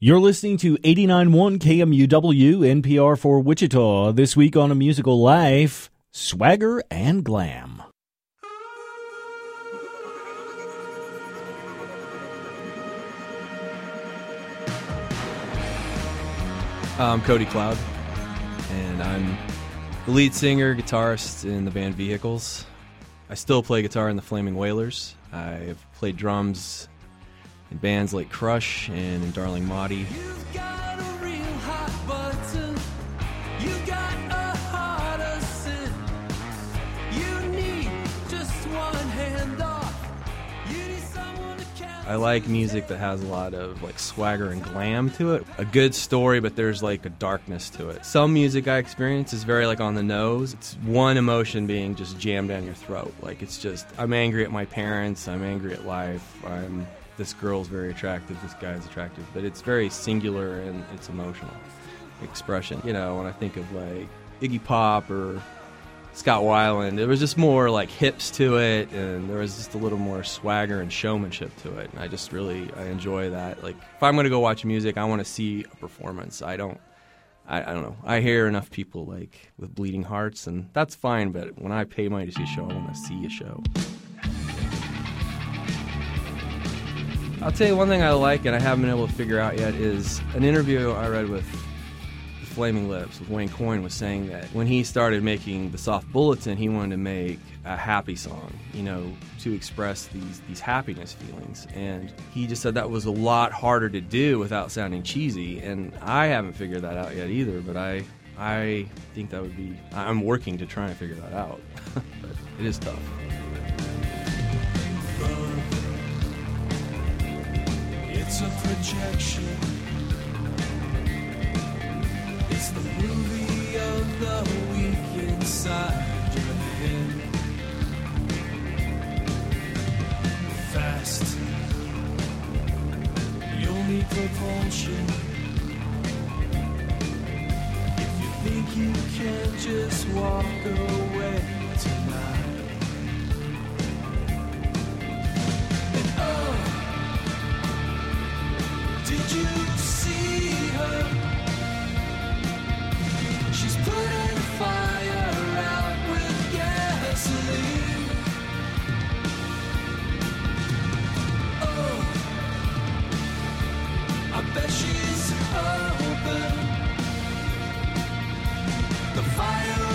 You're listening to 89.1 KMUW NPR for Wichita. This week on A Musical Life, Swagger and Glam. I'm Cody Cloud, and I'm the lead singer, guitarist in the band Vehicles. I still play guitar in the Flaming Whalers. I've played drums in bands like Crush and in Darling Maudie. I like music that has a lot of like swagger and glam to it. A good story, but there's like a darkness to it. Some music I experience is very like on the nose. It's one emotion being just jammed down your throat. Like it's just I'm angry at my parents, I'm angry at life, I'm this girl's very attractive, this guy's attractive, but it's very singular and it's emotional expression. You know, when I think of like Iggy Pop or Scott Weiland, there was just more like hips to it, and there was just a little more swagger and showmanship to it. And I just really I enjoy that. Like if I'm to go watch music, I want to see a performance. I don't. I, I, don't know. I hear enough people like with bleeding hearts, and that's fine. But when I pay money to see a show, I want to see a show. I'll tell you one thing I like and I haven't been able to figure out yet is an interview I read with the Flaming Lips with Wayne Coyne was saying that when he started making the Soft Bulletin, he wanted to make a happy song, you know, to express these these happiness feelings. And he just said that was a lot harder to do without sounding cheesy. And I haven't figured that out yet either, but I I think that would be I'm working to try and figure that out. but it is tough. It's a projection. It's the movie of the week inside your head. Fast. You'll need propulsion. If you think you can just walk away The fire